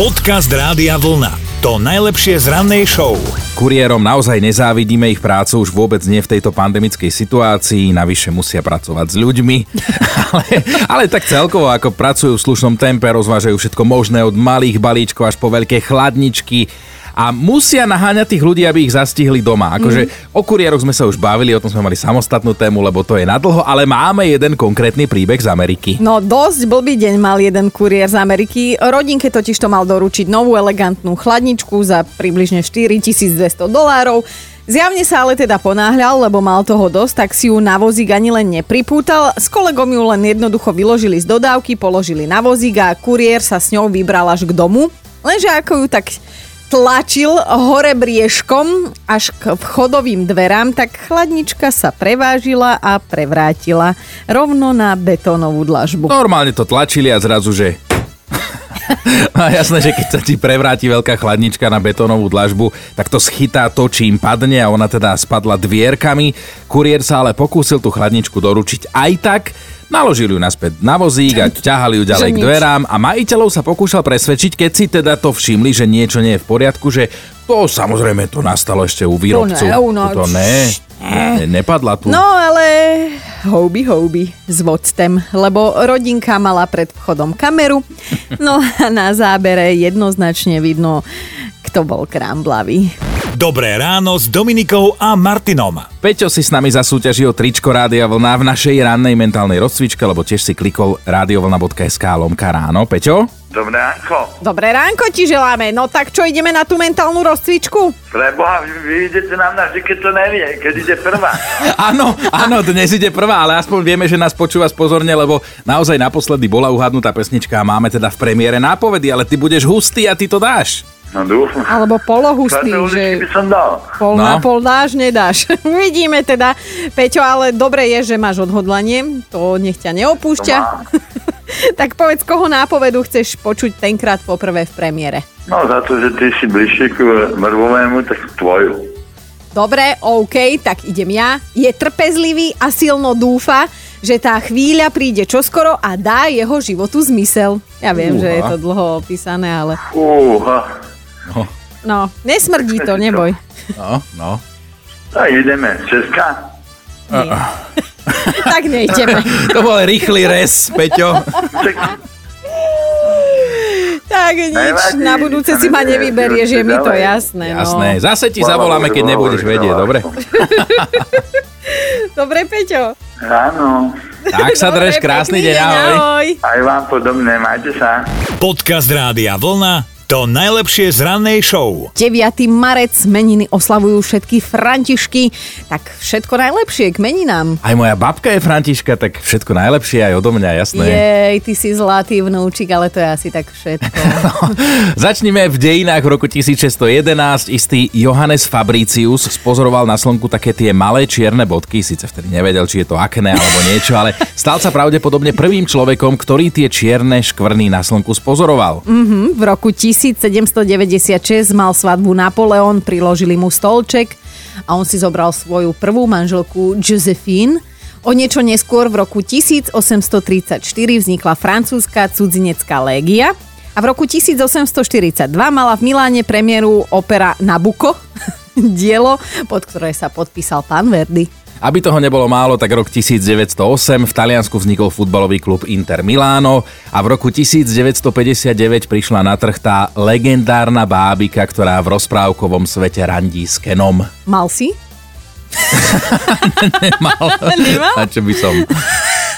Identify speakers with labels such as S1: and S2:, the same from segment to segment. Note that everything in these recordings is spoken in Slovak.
S1: Podcast Rádia Vlna. To najlepšie z rannej show.
S2: Kuriérom naozaj nezávidíme ich prácu už vôbec nie v tejto pandemickej situácii, navyše musia pracovať s ľuďmi, ale, ale tak celkovo ako pracujú v slušnom tempe, rozvážajú všetko možné od malých balíčkov až po veľké chladničky, a musia naháňať tých ľudí, aby ich zastihli doma. Akože mm. o kuriéroch sme sa už bavili, o tom sme mali samostatnú tému, lebo to je nadlho, ale máme jeden konkrétny príbeh z Ameriky.
S3: No dosť blbý deň mal jeden kuriér z Ameriky. Rodinke totiž to mal doručiť novú elegantnú chladničku za približne 4200 dolárov. Zjavne sa ale teda ponáhľal, lebo mal toho dosť, tak si ju na vozík ani len nepripútal. S kolegom ju len jednoducho vyložili z dodávky, položili na vozík a kuriér sa s ňou vybral až k domu. Lenže ako ju tak tlačil hore briežkom až k vchodovým dverám, tak chladnička sa prevážila a prevrátila rovno na betónovú dlažbu.
S2: Normálne to tlačili a zrazu, že No jasné, že keď sa ti prevráti veľká chladnička na betónovú dlažbu, tak to schytá to, čím padne a ona teda spadla dvierkami. Kuriér sa ale pokúsil tú chladničku doručiť aj tak, Naložili ju naspäť na vozík a ťahali ju ďalej k dverám a majiteľov sa pokúšal presvedčiť, keď si teda to všimli, že niečo nie je v poriadku, že to samozrejme to nastalo ešte u výrobcu. To
S3: ne, u noč.
S2: To ne, ne, nepadla tu.
S3: No ale houby houby s vodcem, lebo rodinka mala pred vchodom kameru, no a na zábere jednoznačne vidno, kto bol krámblavý.
S1: Dobré ráno s Dominikou a Martinom.
S2: Peťo si s nami zasúťažil tričko Rádia Vlna v našej rannej mentálnej rozcvičke, lebo tiež si klikol radiovlna.sk lomka ráno. Peťo?
S4: Dobré ránko.
S3: Dobré ránko ti želáme. No tak čo, ideme na tú mentálnu rozcvičku?
S4: Preboha, vy, vy idete nám na keď to nevie, keď ide prvá.
S2: áno, áno, dnes ide prvá, ale aspoň vieme, že nás počúva pozorne, lebo naozaj naposledy bola uhadnutá pesnička a máme teda v premiére nápovedy, ale ty budeš hustý a ty to dáš.
S4: No dúfam.
S3: Alebo polohustý, že
S4: by som dal.
S3: pol no. na pol dáš, nedáš. Uvidíme teda. Peťo, ale dobre je, že máš odhodlanie. To nech ťa neopúšťa. tak povedz, koho nápovedu chceš počuť tenkrát poprvé v premiére.
S4: No za to, že ty si bližšie k mŕvovému, tak tvoju.
S3: Dobre, OK, tak idem ja. Je trpezlivý a silno dúfa, že tá chvíľa príde čoskoro a dá jeho životu zmysel. Ja viem, Uha. že je to dlho opísané, ale...
S4: Uha.
S2: No.
S3: No, nesmrdí to, neboj.
S2: No, no.
S4: Tak ideme. Česká?
S3: Tak nejdeme.
S2: to bol rýchly res, Peťo.
S3: tak nič, Nevadí, na budúce si ma nevyberieš, je mi to jasné.
S2: No. Jasné, zase ti zavoláme, keď nebudeš vedieť, dobre?
S3: dobre, Peťo.
S4: Áno.
S2: Tak sa drž, krásny deň, ahoj.
S4: Aj vám podobne, majte sa.
S1: Podcast Rádia Vlna to najlepšie z rannej show.
S3: 9. marec meniny oslavujú všetky Františky, tak všetko najlepšie k meninám.
S2: Aj moja babka je Františka, tak všetko najlepšie aj odo mňa, jasné.
S3: Jej, ty si zlatý vnúčik, ale to je asi tak všetko. no,
S2: začnime v dejinách v roku 1611. Istý Johannes Fabricius spozoroval na slnku také tie malé čierne bodky, síce vtedy nevedel, či je to akné alebo niečo, ale stal sa pravdepodobne prvým človekom, ktorý tie čierne škvrny na slnku spozoroval.
S3: Mm-hmm, v roku 1000 1796 mal svadbu Napoleon, priložili mu stolček a on si zobral svoju prvú manželku Josephine. O niečo neskôr v roku 1834 vznikla francúzska cudzinecká légia a v roku 1842 mala v Miláne premiéru opera Nabucco, dielo, pod ktoré sa podpísal pán Verdi.
S2: Aby toho nebolo málo, tak rok 1908 v Taliansku vznikol futbalový klub Inter Milano a v roku 1959 prišla na trh tá legendárna bábika, ktorá v rozprávkovom svete randí s Kenom.
S3: Mal si?
S2: Nemal.
S3: Nemal?
S2: A čo by som...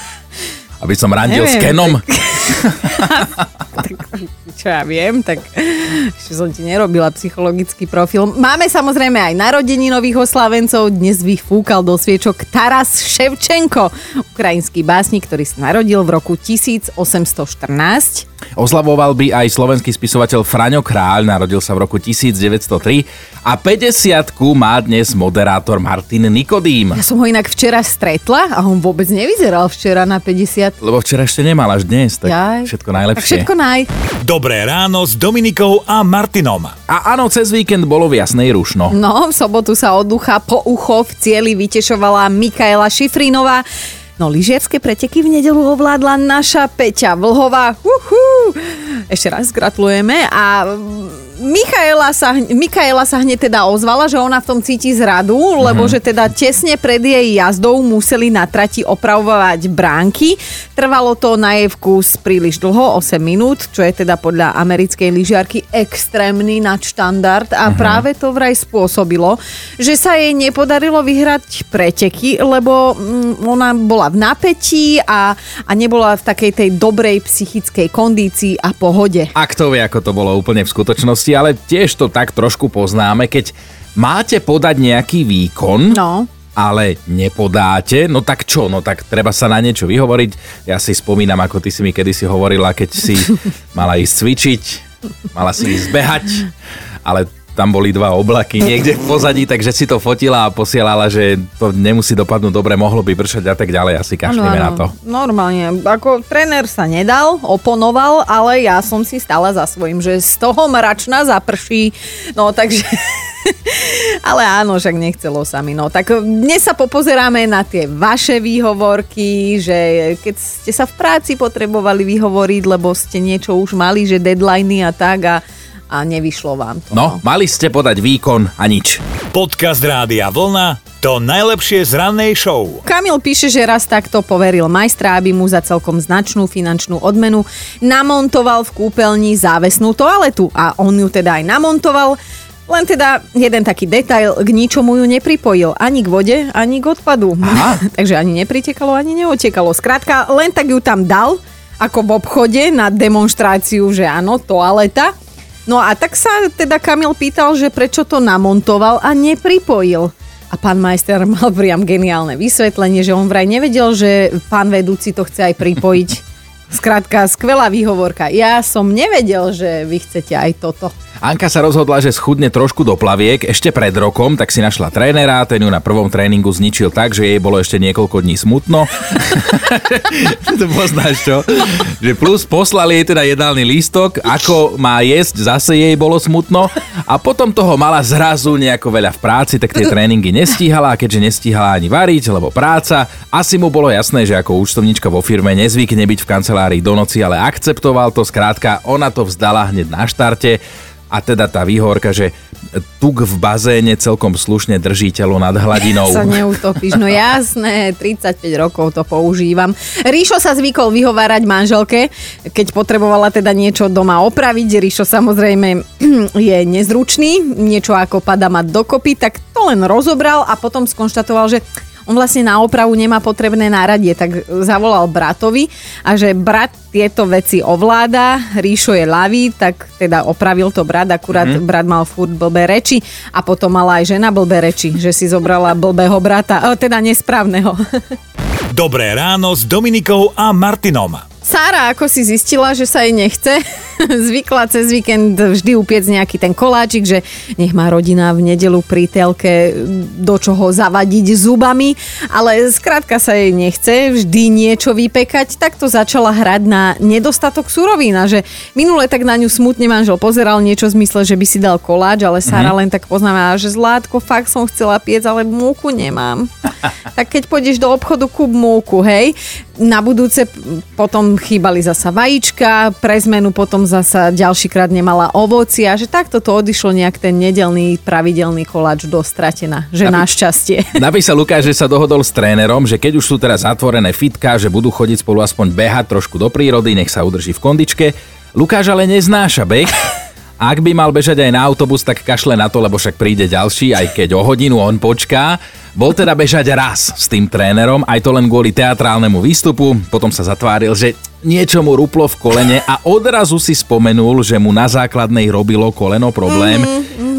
S2: Aby som randil Neviem, s Kenom?
S3: Tak... čo ja viem, tak ešte som ti nerobila psychologický profil. Máme samozrejme aj narodení nových oslávencov. Dnes vyfúkal do sviečok Taras Ševčenko, ukrajinský básnik, ktorý sa narodil v roku 1814.
S2: Oslavoval by aj slovenský spisovateľ Fraňo Kráľ, narodil sa v roku 1903 a 50 má dnes moderátor Martin Nikodým.
S3: Ja som ho inak včera stretla a on vôbec nevyzeral včera na 50.
S2: Lebo včera ešte nemal až dnes, tak Jaj. všetko najlepšie.
S3: Tak všetko naj.
S1: Dobré ráno s Dominikou a Martinom.
S2: A áno, cez víkend bolo v jasnej rušno.
S3: No, v sobotu sa od ducha po ucho v cieli vytešovala Mikaela Šifrinová. No lyžiarske preteky v nedelu ovládla naša Peťa Vlhová. Uhú. Ešte raz gratulujeme a Michaela sa, Michaela sa hneď teda ozvala, že ona v tom cíti zradu, lebo že teda tesne pred jej jazdou museli na trati opravovať bránky. Trvalo to na jej vkus príliš dlho, 8 minút, čo je teda podľa americkej lyžiarky extrémny nadštandard a práve to vraj spôsobilo, že sa jej nepodarilo vyhrať preteky, lebo mm, ona bola v napätí a, a nebola v takej tej dobrej psychickej kondícii a pohode.
S2: A kto vie, ako to bolo úplne v skutočnosti, ale tiež to tak trošku poznáme, keď máte podať nejaký výkon,
S3: No.
S2: ale nepodáte, no tak čo, no tak treba sa na niečo vyhovoriť. Ja si spomínam, ako ty si mi kedysi hovorila, keď si mala ísť cvičiť, mala si ísť behať, ale tam boli dva oblaky niekde v pozadí, takže si to fotila a posielala, že to nemusí dopadnúť dobre, mohlo by pršať a tak ďalej, asi kašlíme na to.
S3: Normálne. Ako tréner sa nedal, oponoval, ale ja som si stala za svojím, že z toho mračna zaprší. No takže... Ale áno, však nechcelo sa mi. No tak dnes sa popozeráme na tie vaše výhovorky, že keď ste sa v práci potrebovali vyhovoriť, lebo ste niečo už mali, že deadliny a tak a, a nevyšlo vám to.
S2: No, mali ste podať výkon a nič.
S1: Podcast Rádia Vlna to najlepšie z rannej show.
S3: Kamil píše, že raz takto poveril majstra, aby mu za celkom značnú finančnú odmenu namontoval v kúpeľni závesnú toaletu a on ju teda aj namontoval. Len teda jeden taký detail, k ničomu ju nepripojil. Ani k vode, ani k odpadu.
S2: Aha.
S3: Takže ani nepritekalo, ani neotekalo. Skrátka, len tak ju tam dal, ako v obchode na demonstráciu, že áno, toaleta. No a tak sa teda Kamil pýtal, že prečo to namontoval a nepripojil. A pán majster mal priam geniálne vysvetlenie, že on vraj nevedel, že pán vedúci to chce aj pripojiť. Skrátka, skvelá výhovorka. Ja som nevedel, že vy chcete aj toto.
S2: Anka sa rozhodla, že schudne trošku do plaviek ešte pred rokom, tak si našla trénera, ten ju na prvom tréningu zničil tak, že jej bolo ešte niekoľko dní smutno. to poznáš čo? Že plus poslali jej teda jedálny lístok, ako má jesť, zase jej bolo smutno a potom toho mala zrazu nejako veľa v práci, tak tie tréningy nestíhala a keďže nestíhala ani variť, lebo práca, asi mu bolo jasné, že ako účtovníčka vo firme nezvykne byť v kancelárii do noci, ale akceptoval to, skrátka ona to vzdala hneď na štarte a teda tá výhorka, že tuk v bazéne celkom slušne drží telo nad hladinou.
S3: Sa neutopíš, no jasné, 35 rokov to používam. Ríšo sa zvykol vyhovárať manželke, keď potrebovala teda niečo doma opraviť. Ríšo samozrejme je nezručný, niečo ako pada mať dokopy, tak to len rozobral a potom skonštatoval, že on vlastne na opravu nemá potrebné náradie, tak zavolal bratovi a že brat tieto veci ovláda, Ríšo je ľavý, tak teda opravil to brat, akurát mm. brat mal furt blbé reči a potom mala aj žena blbé reči, že si zobrala blbého brata, teda nesprávneho.
S1: Dobré ráno s Dominikou a Martinom.
S3: Sára, ako si zistila, že sa jej nechce, zvykla cez víkend vždy upiec nejaký ten koláčik, že nech má rodina v nedelu pri telke do čoho zavadiť zubami, ale skrátka sa jej nechce vždy niečo vypekať, tak to začala hrať na nedostatok surovín a že minule tak na ňu smutne manžel pozeral niečo v zmysle, že by si dal koláč, ale Sára len tak poznáva, že Zlátko, fakt som chcela piec, ale múku nemám. tak keď pôjdeš do obchodu, kúp múku, hej. Na budúce potom chýbali zasa vajíčka, pre zmenu potom zasa ďalšíkrát nemala ovoci a že takto to odišlo nejak ten nedelný pravidelný koláč do stratená, že
S2: Aby-
S3: našťastie.
S2: Napísal Lukáš, že sa dohodol s trénerom, že keď už sú teraz zatvorené fitka, že budú chodiť spolu aspoň behať trošku do prírody, nech sa udrží v kondičke. Lukáš ale neznáša beh. Ak by mal bežať aj na autobus, tak kašle na to, lebo však príde ďalší, aj keď o hodinu on počká. Bol teda bežať raz s tým trénerom, aj to len kvôli teatrálnemu výstupu, potom sa zatváril, že niečo mu ruplo v kolene a odrazu si spomenul, že mu na základnej robilo koleno problém.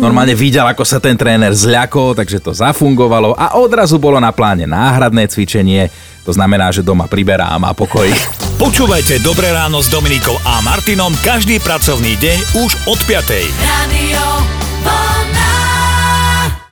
S2: Normálne videl, ako sa ten tréner zľakol, takže to zafungovalo a odrazu bolo na pláne náhradné cvičenie. To znamená, že doma priberá a má pokoj.
S1: Počúvajte Dobré ráno s Dominikou a Martinom každý pracovný deň už od 5.
S5: Radio